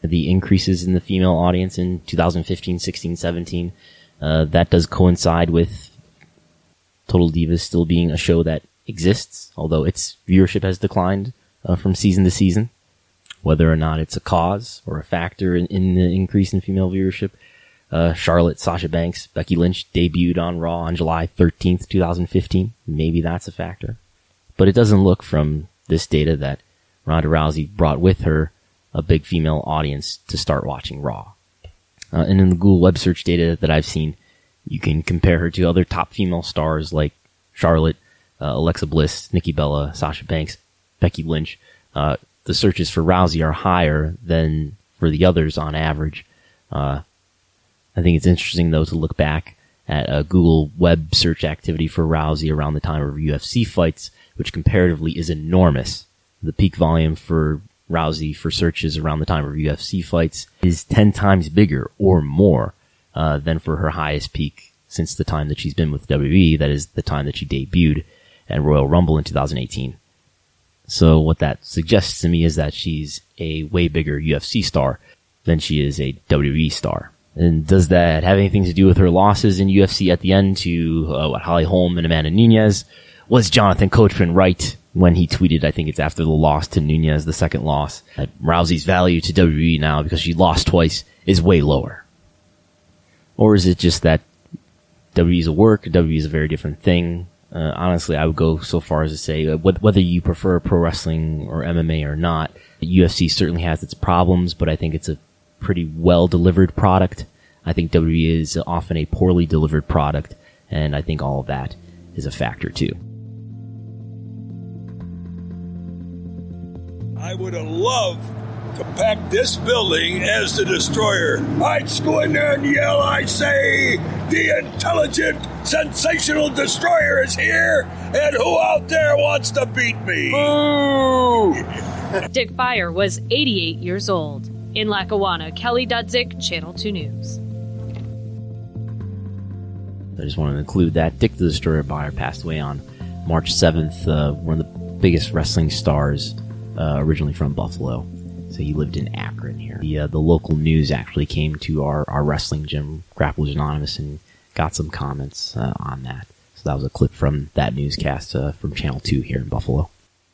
Speaker 2: The increases in the female audience in 2015, 16, 17. Uh, that does coincide with Total Divas still being a show that exists, although its viewership has declined uh, from season to season. Whether or not it's a cause or a factor in, in the increase in female viewership, uh, Charlotte, Sasha Banks, Becky Lynch debuted on Raw on July 13th, 2015. Maybe that's a factor. But it doesn't look from this data that Ronda Rousey brought with her a big female audience to start watching Raw. Uh, and in the Google web search data that I've seen, you can compare her to other top female stars like Charlotte, uh, Alexa Bliss, Nikki Bella, Sasha Banks, Becky Lynch. Uh, the searches for Rousey are higher than for the others on average. Uh, I think it's interesting though to look back at a Google web search activity for Rousey around the time of UFC fights, which comparatively is enormous. The peak volume for Rousey for searches around the time of UFC fights is 10 times bigger or more uh, than for her highest peak since the time that she's been with WWE. That is the time that she debuted at Royal Rumble in 2018. So what that suggests to me is that she's a way bigger UFC star than she is a WWE star. And does that have anything to do with her losses in UFC at the end to uh, Holly Holm and Amanda Nunes? Was Jonathan Coachman right when he tweeted, I think it's after the loss to Nunes, the second loss, that Rousey's value to WWE now because she lost twice is way lower? Or is it just that WWE is a work, WWE is a very different thing? Uh, honestly, I would go so far as to say uh, whether you prefer pro wrestling or MMA or not, UFC certainly has its problems, but I think it's a pretty well delivered product. I think WWE is often a poorly delivered product, and I think all of that is a factor too.
Speaker 8: I would have loved to pack this building as the destroyer. I'd go in there and yell, I say, the intelligent, sensational destroyer is here, and who out there wants to beat me? (laughs)
Speaker 9: Dick Beyer was 88 years old. In Lackawanna, Kelly Dudzik, Channel 2 News.
Speaker 2: I just want to include that. Dick the Destroyer Beyer passed away on March 7th, uh, one of the biggest wrestling stars, uh, originally from Buffalo. So he lived in Akron here. The, uh, the local news actually came to our, our wrestling gym, Grapplers Anonymous, and got some comments uh, on that. So that was a clip from that newscast uh, from Channel 2 here in Buffalo.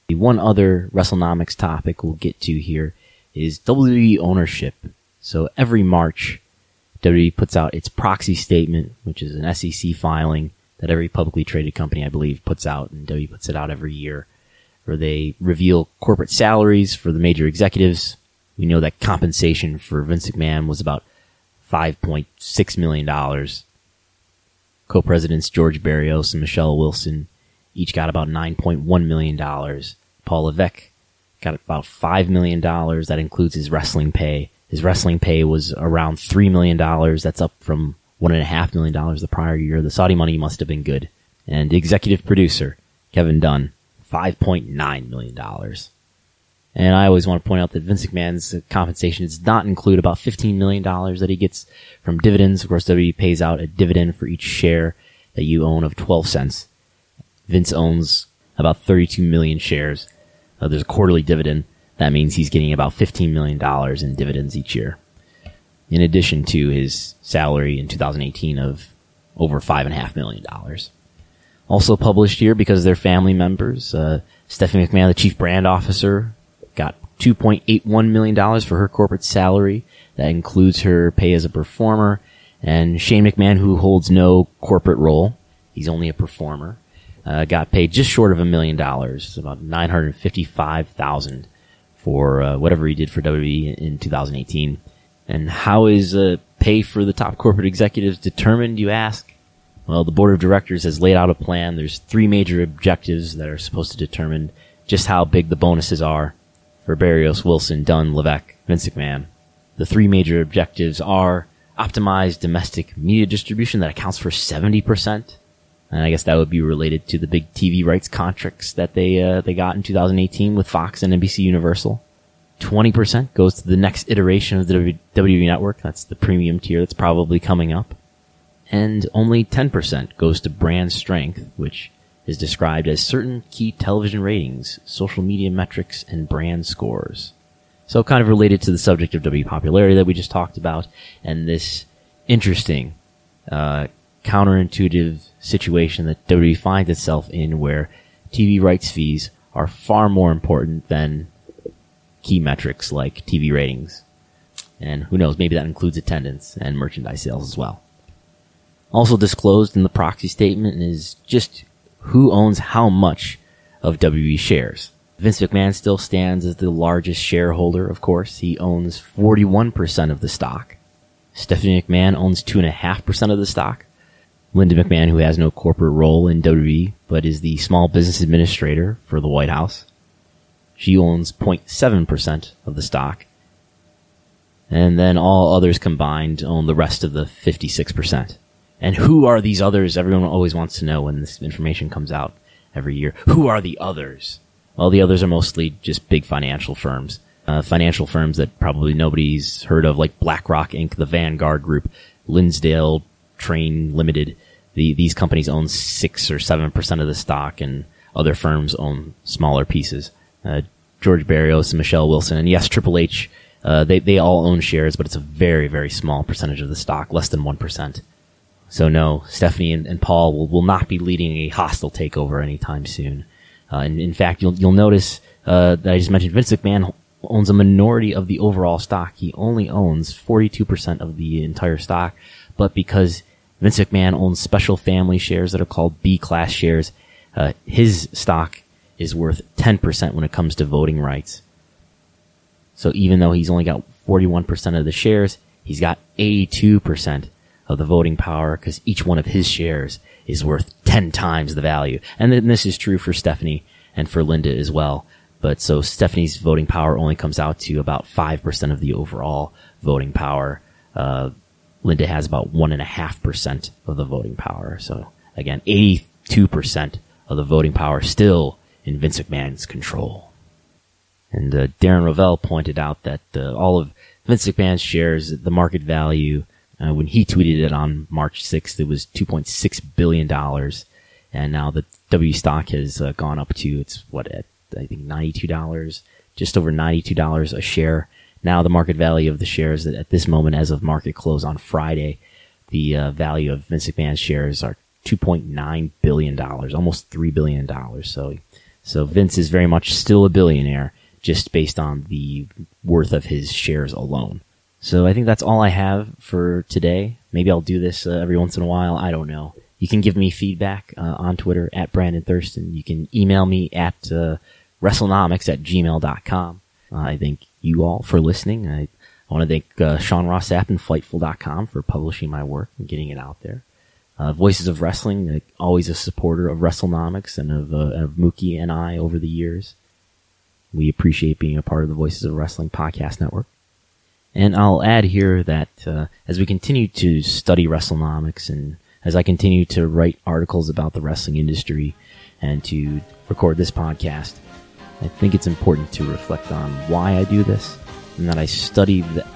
Speaker 2: The one other WrestleNomics topic we'll get to here is WWE ownership. So every March, WWE puts out its proxy statement, which is an SEC filing that every publicly traded company, I believe, puts out, and WWE puts it out every year, where they reveal corporate salaries for the major executives. We know that compensation for Vince McMahon was about $5.6 million. Co-presidents George Barrios and Michelle Wilson each got about $9.1 million. Paul Levesque got about $5 million. That includes his wrestling pay. His wrestling pay was around $3 million. That's up from $1.5 million the prior year. The Saudi money must have been good. And executive producer, Kevin Dunn, $5.9 million. And I always want to point out that Vince McMahon's compensation does not include about $15 million that he gets from dividends. Of course, WWE pays out a dividend for each share that you own of 12 cents. Vince owns about 32 million shares. Uh, there's a quarterly dividend. That means he's getting about $15 million in dividends each year. In addition to his salary in 2018 of over $5.5 million. Also published here because they're family members, uh, Stephanie McMahon, the chief brand officer, got $2.81 million for her corporate salary. That includes her pay as a performer. And Shane McMahon, who holds no corporate role, he's only a performer, uh, got paid just short of a million dollars, about nine hundred fifty-five thousand for uh, whatever he did for WWE in, in 2018. And how is uh, pay for the top corporate executives determined? You ask. Well, the board of directors has laid out a plan. There's three major objectives that are supposed to determine just how big the bonuses are for Barrios, Wilson, Dunn, Levesque, Vince McMahon. The three major objectives are optimize domestic media distribution that accounts for 70%. And I guess that would be related to the big TV rights contracts that they uh, they got in 2018 with Fox and NBC Universal. 20% goes to the next iteration of the WWE network. That's the premium tier that's probably coming up. And only 10% goes to brand strength, which is described as certain key television ratings, social media metrics, and brand scores. So kind of related to the subject of W popularity that we just talked about, and this interesting, uh, counterintuitive situation that WWE finds itself in where TV rights fees are far more important than key metrics like TV ratings. And who knows, maybe that includes attendance and merchandise sales as well. Also disclosed in the proxy statement is just who owns how much of WWE shares. Vince McMahon still stands as the largest shareholder, of course. He owns 41% of the stock. Stephanie McMahon owns 2.5% of the stock. Linda McMahon, who has no corporate role in WWE, but is the small business administrator for the White House. She owns 0.7% of the stock. And then all others combined own the rest of the 56%. And who are these others? Everyone always wants to know when this information comes out every year. Who are the others? Well, the others are mostly just big financial firms. Uh, financial firms that probably nobody's heard of, like BlackRock Inc., the Vanguard Group, Lonsdale Train Limited. The, these companies own six or seven percent of the stock, and other firms own smaller pieces. Uh, George Barrios and Michelle Wilson, and yes, Triple H. Uh, they they all own shares, but it's a very very small percentage of the stock, less than one percent. So no, Stephanie and, and Paul will, will not be leading a hostile takeover anytime soon. Uh, and in fact, you'll you'll notice uh, that I just mentioned Vince McMahon owns a minority of the overall stock. He only owns 42% of the entire stock, but because Vince McMahon owns special family shares that are called B class shares, uh, his stock is worth 10% when it comes to voting rights. So even though he's only got 41% of the shares, he's got 82% of the voting power because each one of his shares is worth 10 times the value. And then this is true for Stephanie and for Linda as well. But so Stephanie's voting power only comes out to about 5% of the overall voting power. Uh, Linda has about 1.5% of the voting power. So again, 82% of the voting power still in Vince McMahon's control. And uh, Darren Rovell pointed out that uh, all of Vince McMahon's shares, the market value uh, when he tweeted it on March 6th, it was 2.6 billion dollars, and now the W stock has uh, gone up to it's what at I think 92 dollars, just over 92 dollars a share. Now the market value of the shares at this moment, as of market close on Friday, the uh, value of Vince McMahon's shares are 2.9 billion dollars, almost three billion dollars. So, so Vince is very much still a billionaire, just based on the worth of his shares alone. So I think that's all I have for today. Maybe I'll do this uh, every once in a while. I don't know. You can give me feedback uh, on Twitter at Brandon Thurston. You can email me at uh, WrestleNomics at gmail.com. Uh, I thank you all for listening. I, I want to thank uh, Sean Ross Sapp and Fightful.com for publishing my work and getting it out there. Uh, Voices of Wrestling, always a supporter of WrestleNomics and of, uh, of Mookie and I over the years. We appreciate being a part of the Voices of Wrestling podcast network. And I'll add here that uh, as we continue to study WrestleNomics and as I continue to write articles about the wrestling industry and to record this podcast, I think it's important to reflect on why I do this and that I study the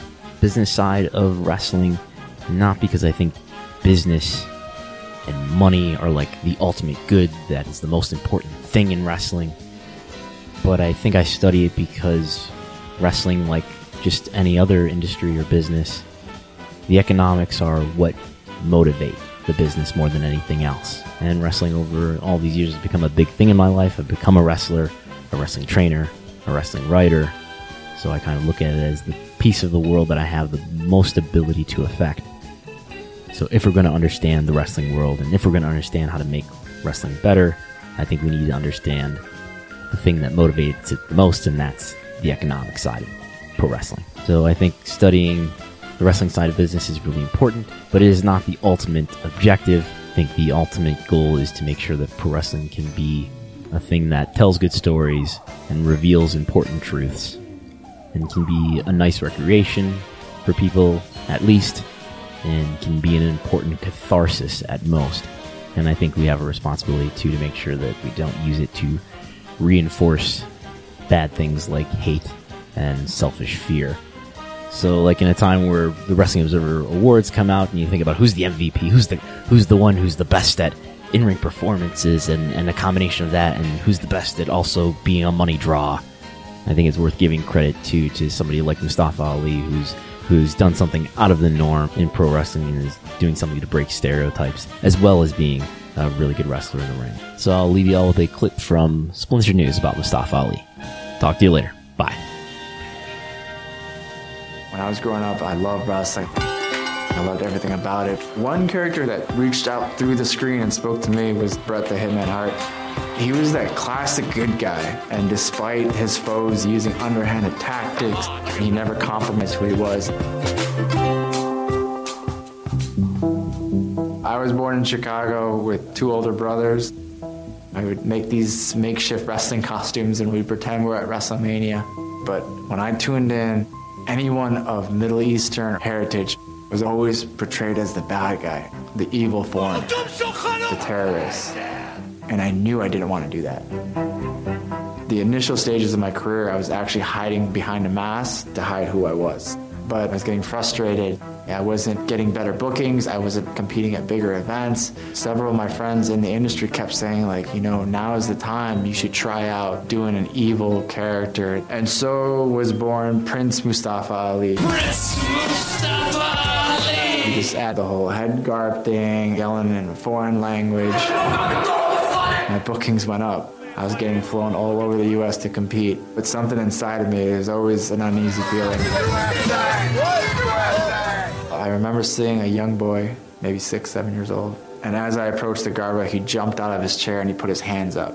Speaker 2: business side of wrestling not because I think business and money are like the ultimate good that is the most important thing in wrestling, but I think I study it because wrestling, like just any other industry or business, the economics are what motivate the business more than anything else. And wrestling over all these years has become a big thing in my life. I've become a wrestler, a wrestling trainer, a wrestling writer. So I kind of look at it as the piece of the world that I have the most ability to affect. So if we're going to understand the wrestling world and if we're going to understand how to make wrestling better, I think we need to understand the thing that motivates it the most, and that's the economic side of it pro wrestling. So I think studying the wrestling side of business is really important, but it is not the ultimate objective. I think the ultimate goal is to make sure that pro wrestling can be a thing that tells good stories and reveals important truths and can be a nice recreation for people at least and can be an important catharsis at most. And I think we have a responsibility too to make sure that we don't use it to reinforce bad things like hate and selfish fear. So, like in a time where the Wrestling Observer Awards come out, and you think about who's the MVP, who's the who's the one who's the best at in ring performances, and and a combination of that, and who's the best at also being a money draw. I think it's worth giving credit to to somebody like Mustafa Ali, who's who's done something out of the norm in pro wrestling and is doing something to break stereotypes, as well as being a really good wrestler in the ring. So I'll leave you all with a clip from Splinter News about Mustafa Ali. Talk to you later.
Speaker 10: When I was growing up, I loved wrestling. I loved everything about it. One character that reached out through the screen and spoke to me was Bret the Hitman Hart. He was that classic good guy, and despite his foes using underhanded tactics, he never compromised who he was. I was born in Chicago with two older brothers. I would make these makeshift wrestling costumes and we'd pretend we're at WrestleMania. But when I tuned in, anyone of Middle Eastern heritage was always portrayed as the bad guy, the evil form, the terrorist. And I knew I didn't want to do that. The initial stages of my career, I was actually hiding behind a mask to hide who I was. But I was getting frustrated. I wasn't getting better bookings. I wasn't competing at bigger events. Several of my friends in the industry kept saying, like, you know, now is the time. You should try out doing an evil character. And so was born Prince Mustafa Ali. Prince Mustafa Ali! You just add the whole head garb thing, yelling in a foreign language. (laughs) My bookings went up. I was getting flown all over the U.S. to compete, but something inside of me is always an uneasy feeling. I remember seeing a young boy, maybe six, seven years old, and as I approached the guardrail, he jumped out of his chair and he put his hands up.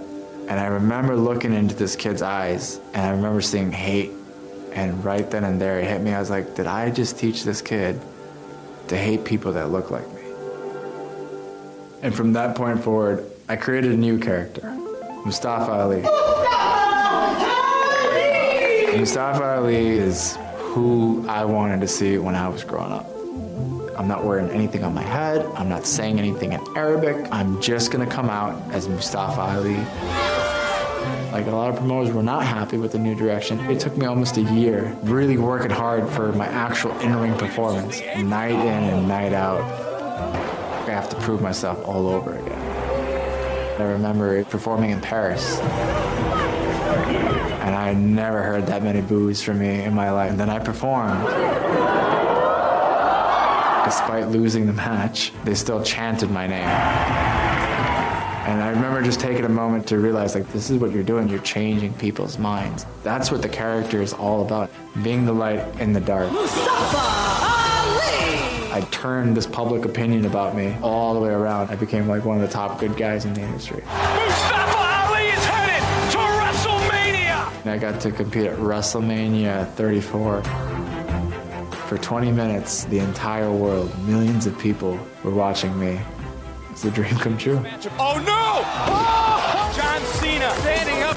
Speaker 10: And I remember looking into this kid's eyes, and I remember seeing hate. And right then and there, it hit me. I was like, did I just teach this kid to hate people that look like me? And from that point forward, I created a new character, Mustafa Ali. Mustafa Ali is who I wanted to see when I was growing up. I'm not wearing anything on my head. I'm not saying anything in Arabic. I'm just gonna come out as Mustafa Ali. Like a lot of promoters were not happy with the new direction. It took me almost a year really working hard for my actual in-ring performance, night in and night out. I have to prove myself all over again. I remember performing in Paris. And I never heard that many boos from me in my life. And then I performed. Despite losing the match, they still chanted my name. And I remember just taking a moment to realize, like, this is what you're doing. You're changing people's minds. That's what the character is all about. Being the light in the dark. I turned this public opinion about me all the way around. I became like one of the top good guys in the industry.
Speaker 3: Mustafa Ali is headed to WrestleMania!
Speaker 10: And I got to compete at WrestleMania 34. For 20 minutes, the entire world, millions of people were watching me. It's a dream come true.
Speaker 3: Oh no! Oh! John Cena standing up.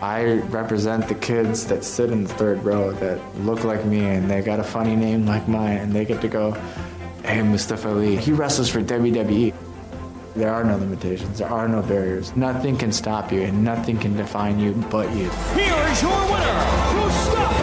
Speaker 10: I represent the kids that sit in the third row that look like me and they got a funny name like mine and they get to go, hey, Mustafa Ali, he wrestles for WWE. There are no limitations, there are no barriers. Nothing can stop you and nothing can define you but you.
Speaker 3: Here is your winner, Mustafa